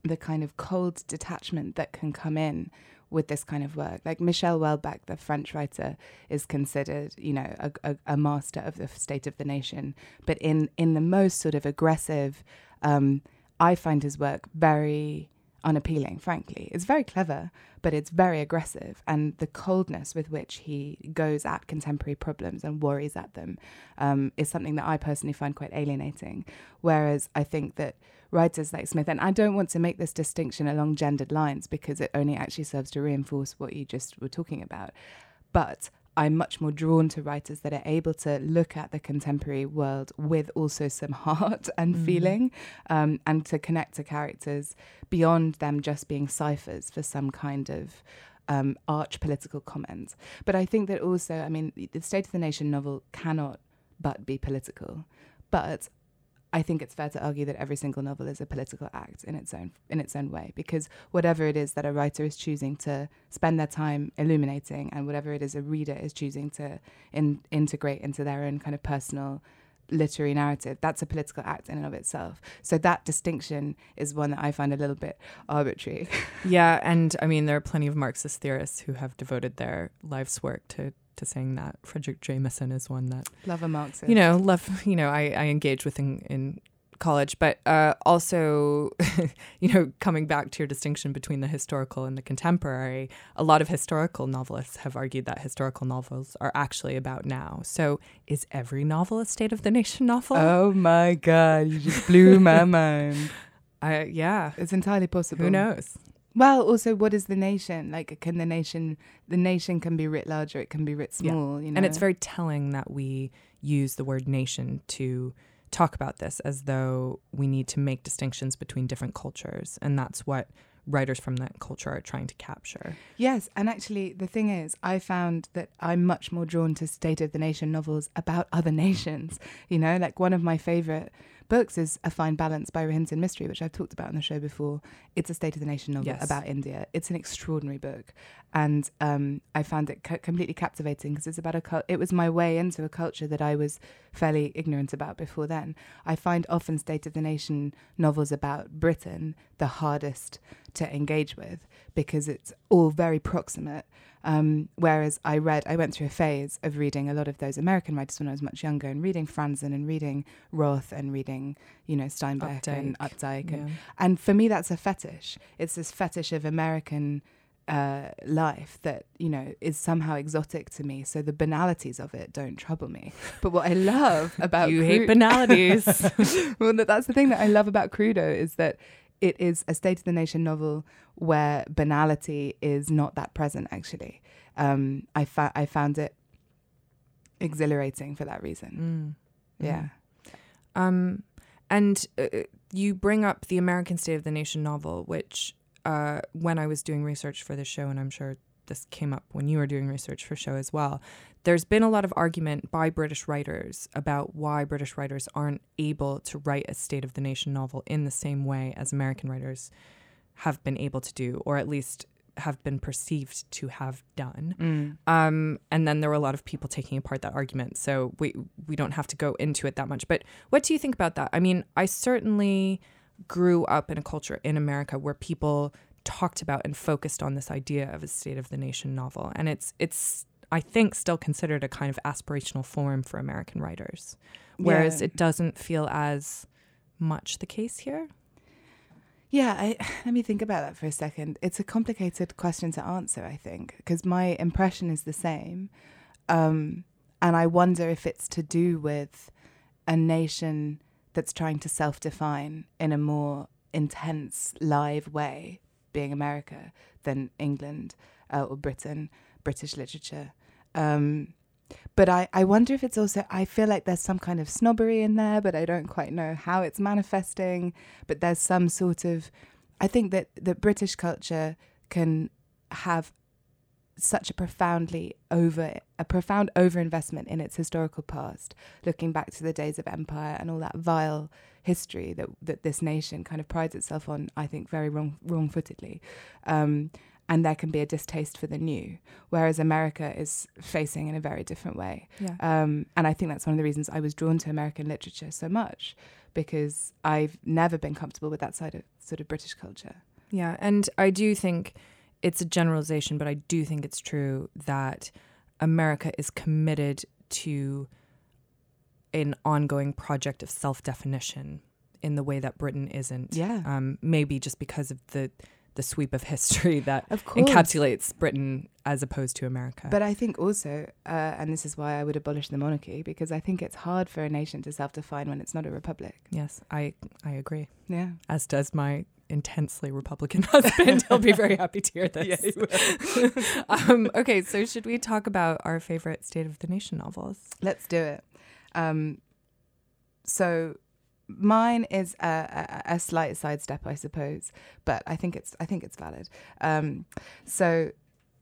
the kind of cold detachment that can come in with this kind of work. Like Michel Houellebecq, the French writer, is considered, you know, a, a, a master of the state of the nation. But in in the most sort of aggressive, um, I find his work very unappealing, frankly. It's very clever, but it's very aggressive. And the coldness with which he goes at contemporary problems and worries at them um, is something that I personally find quite alienating. Whereas I think that writers like Smith, and I don't want to make this distinction along gendered lines because it only actually serves to reinforce what you just were talking about. But I'm much more drawn to writers that are able to look at the contemporary world with also some <laughs> heart and Mm. feeling um, and to connect to characters beyond them just being ciphers for some kind of um, arch political comment. But I think that also, I mean, the State of the Nation novel cannot but be political. But I think it's fair to argue that every single novel is a political act in its own in its own way because whatever it is that a writer is choosing to spend their time illuminating and whatever it is a reader is choosing to in, integrate into their own kind of personal literary narrative that's a political act in and of itself. So that distinction is one that i find a little bit arbitrary. <laughs> Yeah, and I mean there are plenty of Marxist theorists who have devoted their life's work to to saying that. Fredric Jameson is one that love a marxist you know love you know I I engage with in, in college, but uh, also <laughs> you know coming back to your distinction between the historical and the contemporary, a lot of historical novelists have argued that historical novels are actually about now. So is every novel a state of the nation novel? oh my god you just blew my <laughs> mind I, yeah. it's entirely possible Who knows? Well, also, what is the nation? Like, can the nation, the nation can be writ large or it can be writ Yeah. small, you know? And it's very telling that we use the word nation to talk about this as though we need to make distinctions between different cultures. And that's what writers from that culture are trying to capture. Yes, and actually, the thing is, I found that I'm much more drawn to State of the Nation novels about other <laughs> nations. You know, like one of my favorite books is A Fine Balance by Rohinton Mistry, which I've talked about on the show before. It's a State of the Nation novel Yes. about India. It's an extraordinary book, and um, I found it ca- completely captivating because it's about a it was my way into a culture that I was fairly ignorant about before then. I find often State of the Nation novels about Britain the hardest to engage with because it's all very proximate. Um, whereas I read, I went through a phase of reading a lot of those American writers when I was much younger and reading Franzen and reading Roth and reading, you know, Steinbeck and Updike. And, Yeah. and for me, that's a fetish. It's this fetish of American uh, life that, you know, is somehow exotic to me. So the banalities of it don't trouble me. But what I love about <laughs> you hate <laughs> banalities. well, that's the thing that I love about Crudo is that it is a State of the Nation novel where banality is not that present. Actually, um, I fa- I found it exhilarating for that reason. Mm. Yeah. Um, and uh, you bring up the American State of the Nation novel, which uh, when I was doing research for the show, and I'm sure this came up when you were doing research for show as well. There's been a lot of argument by British writers about why British writers aren't able to write a State of the Nation novel in the same way as American writers have been able to do, or at least have been perceived to have done. Mm. Um, and then there were a lot of people taking apart that argument. So we we don't have to go into it that much. But what do you think about that? I mean, I certainly grew up in a culture in America where people talked about and focused on this idea of a state of the nation novel. And it's it's I think still considered a kind of aspirational form for American writers. Whereas Yeah. it doesn't feel as much the case here. Yeah, I, <sighs> let me think about that for a second. It's a complicated question to answer, I think, because my impression is the same. Um, and I wonder if it's to do with a nation that's trying to self define in a more intense, live way, being America, than England uh, or Britain, British literature. Um, but I, I wonder if it's also, I feel like there's some kind of snobbery in there, but I don't quite know how it's manifesting. But there's some sort of, I think that, that British culture can have such a profoundly over a profound overinvestment in its historical past looking back to the days of empire and all that vile history that that this nation kind of prides itself on i think very wrong wrong-footedly um, and there can be a distaste for the new whereas america is facing in a very different way Yeah. um, and I think that's one of the reasons I was drawn to American literature so much because I've never been comfortable with that side of sort of British culture. Yeah, and I do think it's a generalization, but I do think it's true that America is committed to an ongoing project of self definition in the way that Britain isn't. Yeah. Um, maybe just because of the the sweep of history that Of encapsulates Britain as opposed to America. But I think also, uh, and this is why I would abolish the monarchy, because I think it's hard for a nation to self-define when it's not a republic. yes, I I agree. Yeah. As does my intensely Republican <laughs> husband. He'll be very happy to hear <laughs> this. <laughs> um, okay, so should we talk about our favorite State of the Nation novels? Let's do it. Um, so mine is a, a, a slight sidestep, I suppose, but I think it's I think it's valid. Um, so.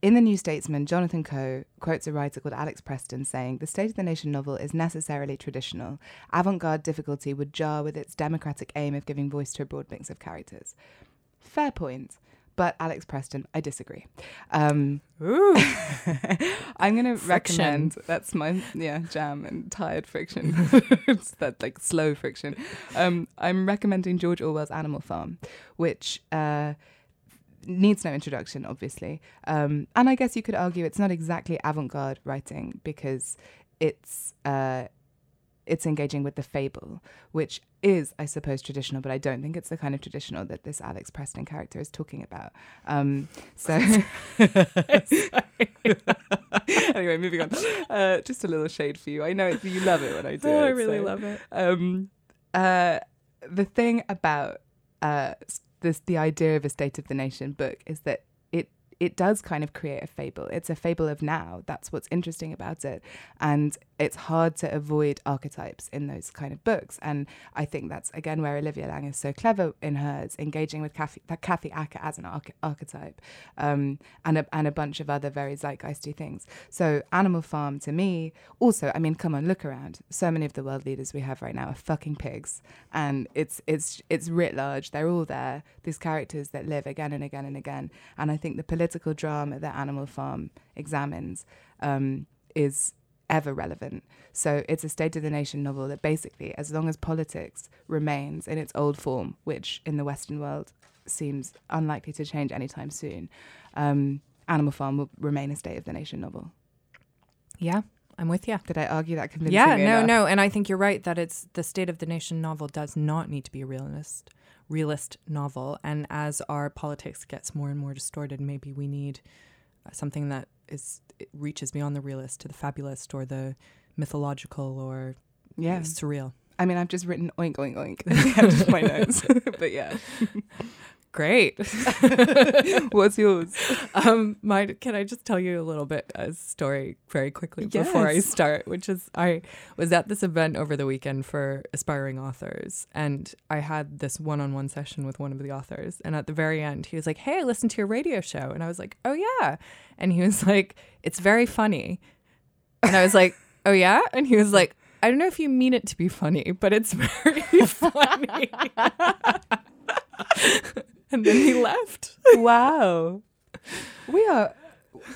In the New Statesman, Jonathan Coe quotes a writer called Alex Preston saying, The State of the Nation novel is necessarily traditional. Avant garde difficulty would jar with its democratic aim of giving voice to a broad mix of characters. Fair point, but Alex Preston, I disagree. Um, Ooh. <laughs> I'm gonna recommend. That's my yeah jam and tired friction. <laughs> it's that like slow friction. Um, I'm recommending George Orwell's Animal Farm, which uh, needs no introduction, obviously. Um, and I guess you could argue it's not exactly avant-garde writing because it's uh, it's engaging with the fable, which is, I suppose, traditional, but I don't think it's the kind of traditional that this Alex Preston character is talking about. Um, so, <laughs> <laughs> anyway, moving on. Uh, just a little shade for you. I know it, you love it when I <laughs> do Oh, it. I really so- love it. um, uh, the thing about uh, this, the idea of a State of the Nation book is that it does kind of create a fable. It's a fable of now. That's what's interesting about it, and it's hard to avoid archetypes in those kind of books. And I think that's again where Olivia Laing is so clever in hers, engaging with Kathy, Kathy Acker as an arch- archetype, um, and a, and a bunch of other very zeitgeisty things. So Animal Farm to me also, I mean, come on, look around. So many of the world leaders we have right now are fucking pigs, and it's it's it's writ large. They're all there. These characters that live again and again and again. And I think the political drama that Animal Farm examines um, is ever relevant. So it's a State of the Nation novel that basically, as long as politics remains in its old form, which in the Western world seems unlikely to change anytime soon, um, Animal Farm will remain a State of the Nation novel. Yeah, I'm with you. Did I argue that convincingly? Yeah, no, enough? no, and I think you're right that it's the State of the Nation novel does not need to be a realist, realist novel. And as our politics gets more and more distorted, maybe we need uh, something that is reaches beyond the realist to the fabulist or the mythological or Yeah. surreal. I mean, I've just written oink, oink, oink at the end of my notes. <laughs> but yeah. <laughs> Great. <laughs> What's yours? um, my, can I just tell you a little bit a story very quickly before I start? Which is, I was at this event over the weekend for aspiring authors, and I had this one-on-one session with one of the authors. And at the very end, he was like, "Hey, I listened to your radio show," and I was like, "Oh yeah," and he was <laughs> like, "It's very funny," and I was like, <laughs> "Oh yeah," and he was like. I don't know if you mean it to be funny, but it's very funny. And then he left. wow. We are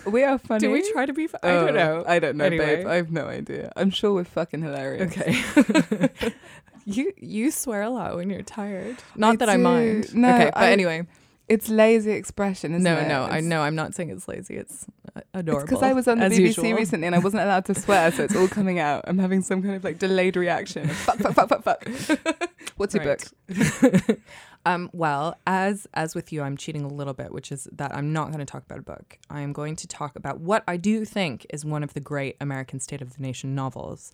we are funny. Do we try to be? Fu- I Oh, don't know. I don't know, Anyway. babe. I have no idea. I'm sure we're fucking hilarious. Okay. <laughs> you you swear a lot when you're tired. Not I that I mind. No, okay, but I- anyway, It's lazy expression, isn't no, it? no, I know. I'm not saying it's lazy. It's adorable. because I was on the BBC usual. recently and I wasn't allowed to <laughs> swear, so it's all coming out. I'm having some kind of like delayed reaction. fuck, fuck, fuck, fuck, fuck. <laughs> What's your book? Um, well, as as with you, I'm cheating a little bit, which is that I'm not going to talk about a book. I am going to talk about what I do think is one of the great American State of the Nation novels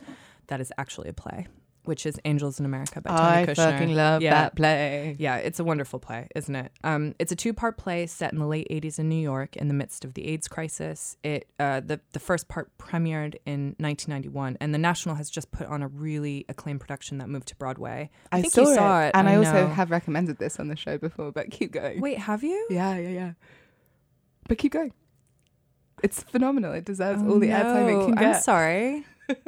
that is actually a play, which is Angels in America by Tony I Kushner. fucking love Yeah. that play. Yeah, it's a wonderful play, isn't it? Um, it's a two-part play set in the late '80s in New York, in the midst of the AIDS crisis. It uh, the the first part premiered in 1991, and the National has just put on a really acclaimed production that moved to Broadway. I, I think saw, you saw it, and I, also know. have recommended this on the show before. But keep going. Wait, have you? Yeah, yeah, yeah. But keep going. It's phenomenal. It deserves Oh, all the airtime it no, can I'm sorry. <laughs>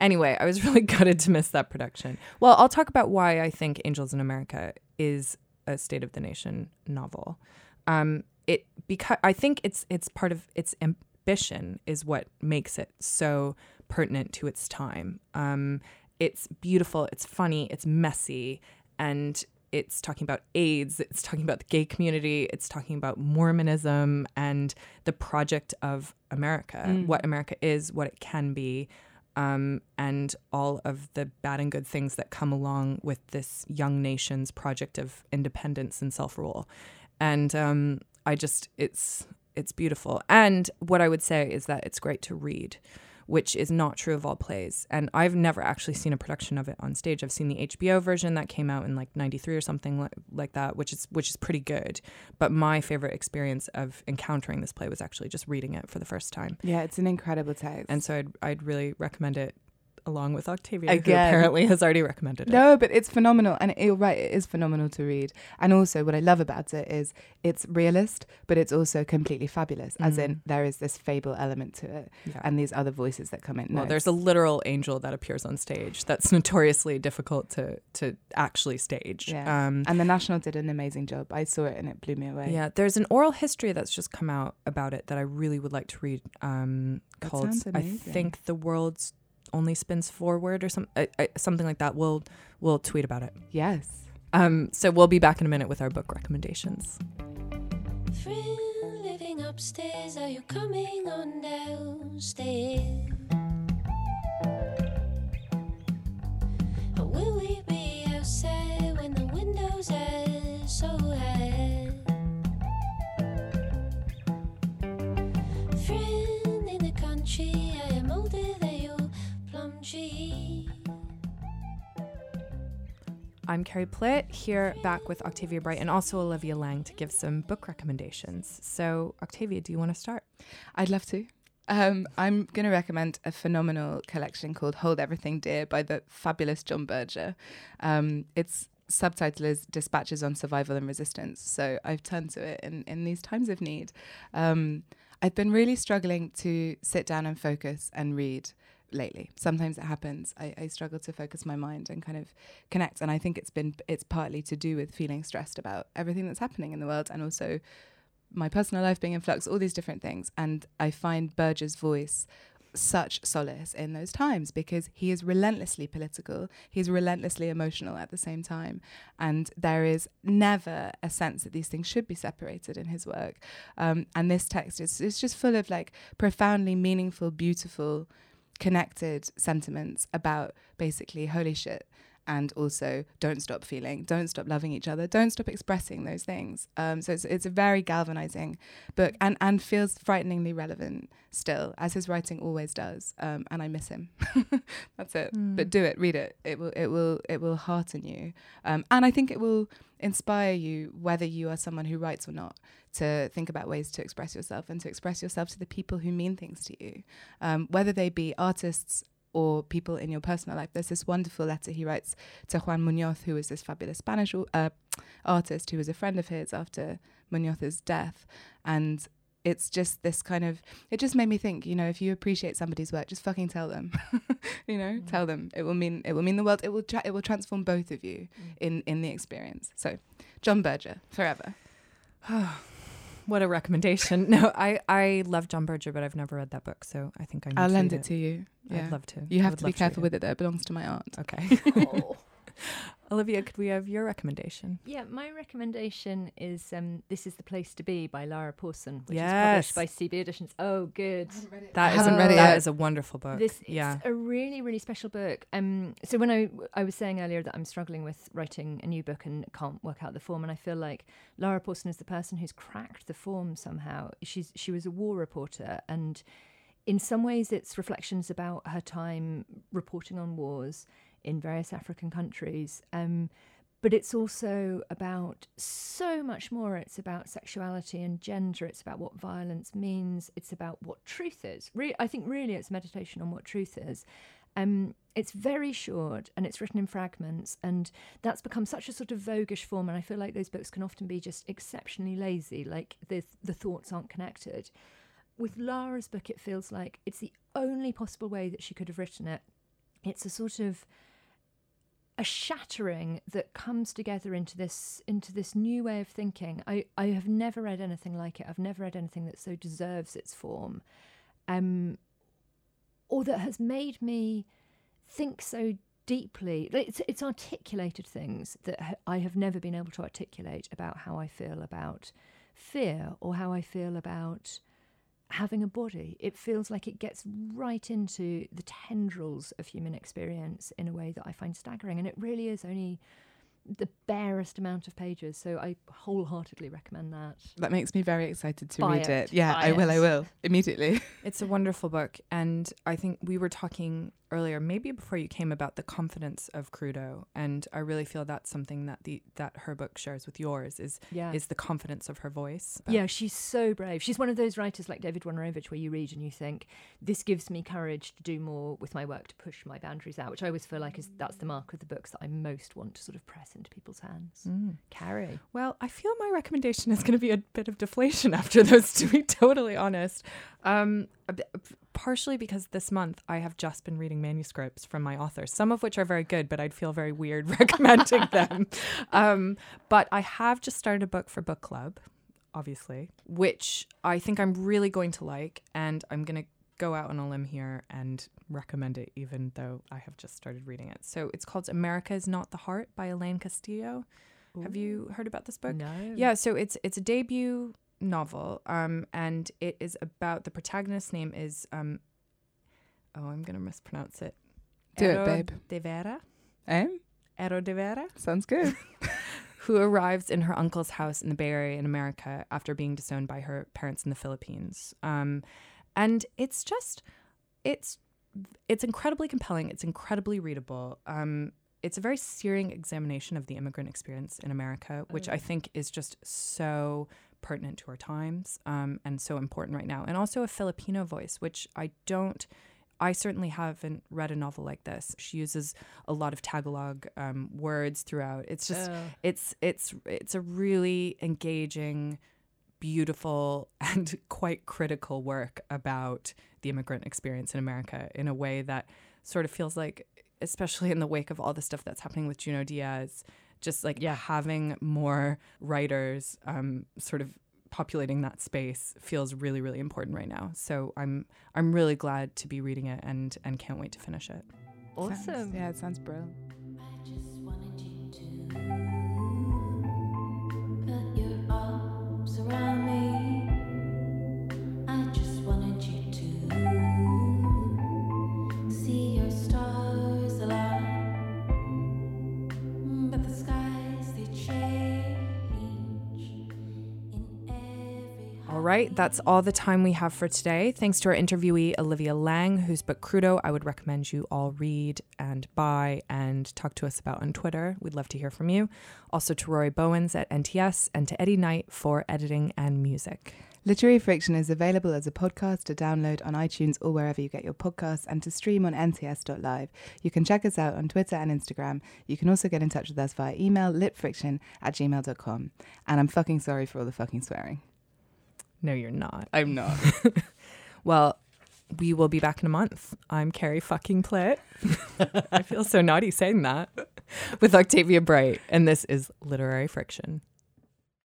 anyway, I was <laughs> really gutted to miss that production. Well, I'll talk about why I think Angels in America is a State of the Nation novel. Um, it because I think it's it's part of its ambition is what makes it so pertinent to its time. Um, it's beautiful, it's funny, it's messy, and it's talking about AIDS, it's talking about the gay community, it's talking about Mormonism and the project of America, what America is, what it can be. Um, and all of the bad and good things that come along with this young nation's project of independence and self rule. And um, I just, it's, it's beautiful. And what I would say is that it's great to read which is not true of all plays. And I've never actually seen a production of it on stage. I've seen the HBO version that came out in like 93 or something like, like that, which is which is pretty good. But my favorite experience of encountering this play was actually just reading it for the first time. Yeah, it's an incredible text. And so I'd I'd really recommend it along with Octavia, Again. who apparently has already recommended it. No, but it's phenomenal, and you're right. It is phenomenal to read, and also what I love about it is it's realist, but it's also completely fabulous. As in, Mm. there is this fable element to it, Yeah. and these other voices that come in. well, No, there's a literal angel that appears on stage that's <laughs> notoriously difficult to to actually stage. Yeah. Um, and the National did an amazing job. I saw it, and it blew me away. Yeah, there's an oral history that's just come out about it that I really would like to read. Um, called I think the world's only spins forward or some uh, uh, something like that. We'll we'll tweet about it. Yes. Um, so we'll be back in a minute with our book recommendations. Friend living upstairs, are you coming on downstairs? Or will we be tree. I'm Carrie Plitt here back with Octavia Bright and also Olivia Laing to give some book recommendations. So Octavia, do you want to start? I'd love to. Um, I'm going to recommend a phenomenal collection called Hold Everything Dear by the fabulous John Berger. Um, its subtitle is Dispatches on Survival and Resistance. So I've turned to it in, in these times of need. Um, I've been really struggling to sit down and focus and read lately. Sometimes it happens. I, I struggle to focus my mind and kind of connect. And I think it's been it's partly to do with feeling stressed about everything that's happening in the world and also my personal life being in flux, all these different things. And I find Berger's voice such solace in those times because he is relentlessly political, he's relentlessly emotional at the same time. And there is never a sense that these things should be separated in his work. Um, and this text is, is just full of like profoundly meaningful, beautiful, connected sentiments about basically holy shit and also don't stop feeling, don't stop loving each other, don't stop expressing those things. Um, so it's, it's a very galvanizing book and, and feels frighteningly relevant still, as his writing always does. Um, and I miss him. <laughs> That's it. But do it, read it. It will, it will, it will hearten you. Um, and I think it will inspire you, whether you are someone who writes or not, to think about ways to express yourself and to express yourself to the people who mean things to you, um, whether they be artists or people in your personal life. There's this wonderful letter he writes to Juan Munoz, who was this fabulous Spanish uh, artist who was a friend of his after Munoz's death. And it's just this kind of, it just made me think, you know, if you appreciate somebody's work, just fucking tell them, <laughs> you know, tell them. It will mean, it will mean the world. It will, tra- it will transform both of you in, in the experience. So John Berger, forever. <sighs> <sighs> <sighs> What a recommendation! <laughs> No, I I love John Berger, but I've never read that book, so I think I need I'll to lend read it to you. Yeah. I'd love to. you have to be careful read with it though. It belongs to my aunt. Okay. <laughs> <laughs> Oh. Olivia, could we have your recommendation? Yeah, my recommendation is um, This is the Place to Be by Lara Pawson, which Yes. is published by CB Editions. Oh, good. That I haven't a, read it that yet. is a wonderful book. This yeah. is a really, really special book. Um, so when I I was saying earlier that I'm struggling with writing a new book and can't work out the form, and I feel like Lara Pawson is the person who's cracked the form somehow. She's she was a war reporter, and in some ways, it's reflections about her time reporting on wars in various African countries. Um, but it's also about so much more. It's about sexuality and gender. It's about what violence means. It's about what truth is. Re- I think really it's meditation on what truth is. Um, it's very short and it's written in fragments, and that's become such a sort of voguish form. And I feel like those books can often be just exceptionally lazy, like the the thoughts aren't connected. With Lara's book, it feels like it's the only possible way that she could have written it. It's a sort of a shattering that comes together into this into this new way of thinking. I, I have never read anything like it. I've never read anything that so deserves its form, um, or that has made me think so deeply. It's it's articulated things that I have never been able to articulate about how I feel about fear or how I feel about having a body. It feels like it gets right into the tendrils of human experience in a way that I find staggering. And it really is only the barest amount of pages. So I wholeheartedly recommend that. That makes me very excited to Buy read it. it. Yeah, Buy I will. I will immediately. It's a wonderful book. And I think we were talking earlier, maybe before you came, about the confidence of Crudo. And I really feel that's something that the that her book shares with yours is Yeah. is the confidence of her voice. Yeah, she's so brave. She's one of those writers like David Wojnarowicz where you read and you think, this gives me courage to do more with my work, to push my boundaries out, which I always feel like is that's the mark of the books that I most want to sort of press into people's hands. Mm. Carrie. Well, I feel my recommendation is going to be a bit of deflation <laughs> after those, to be totally honest. Um, partially because this month I have just been reading manuscripts from my authors, some of which are very good, but I'd feel very weird <laughs> recommending them. Um, but I have just started a book for book club, obviously, which I think I'm really going to like, and I'm going to go out on a limb here and recommend it, even though I have just started reading it. So it's called America is Not the Heart by Elaine Castillo. Have you heard about this book? No. Yeah, so it's it's a debut novel, um, and it is about the protagonist's name is um, oh, I'm gonna mispronounce it. Do it, babe. De Vera, Eh? Ero De Vera, Sounds good. <laughs> <laughs> who arrives in her uncle's house in the Bay Area in America after being disowned by her parents in the Philippines. Um, and it's just, it's it's incredibly compelling. It's incredibly readable. Um, it's a very searing examination of the immigrant experience in America, which I think is just so pertinent to our times um, and so important right now. And also a Filipino voice, which I don't. I certainly haven't read a novel like this. She uses a lot of Tagalog um, words throughout. It's just Oh. it's it's it's a really engaging beautiful <laughs> and quite critical work about the immigrant experience in America in a way that sort of feels like especially in the wake of all the stuff that's happening with Junot Díaz just like Yeah. having more writers um, sort of populating that space feels really really important right now so i'm i'm really glad to be reading it and and can't wait to finish it Awesome. Sounds- yeah, it sounds brilliant. Right, that's all the time we have for today. Thanks to our interviewee, Olivia Laing, whose book Crudo I would recommend you all read and buy and talk to us about on Twitter. We'd love to hear from you. Also to Rory Bowens at NTS and to Eddie Knight for editing and music. Literary Friction is available as a podcast to download on iTunes or wherever you get your podcasts and to stream on nts.live. You can check us out on Twitter and Instagram. You can also get in touch with us via email litfriction at gmail.com. And I'm fucking sorry for all the fucking swearing. No, you're not. I'm not. <laughs> Well, we will be back in a month. I'm Carrie fucking Plitt. <laughs> I feel so naughty saying that with Octavia Bright, and this is Literary Friction.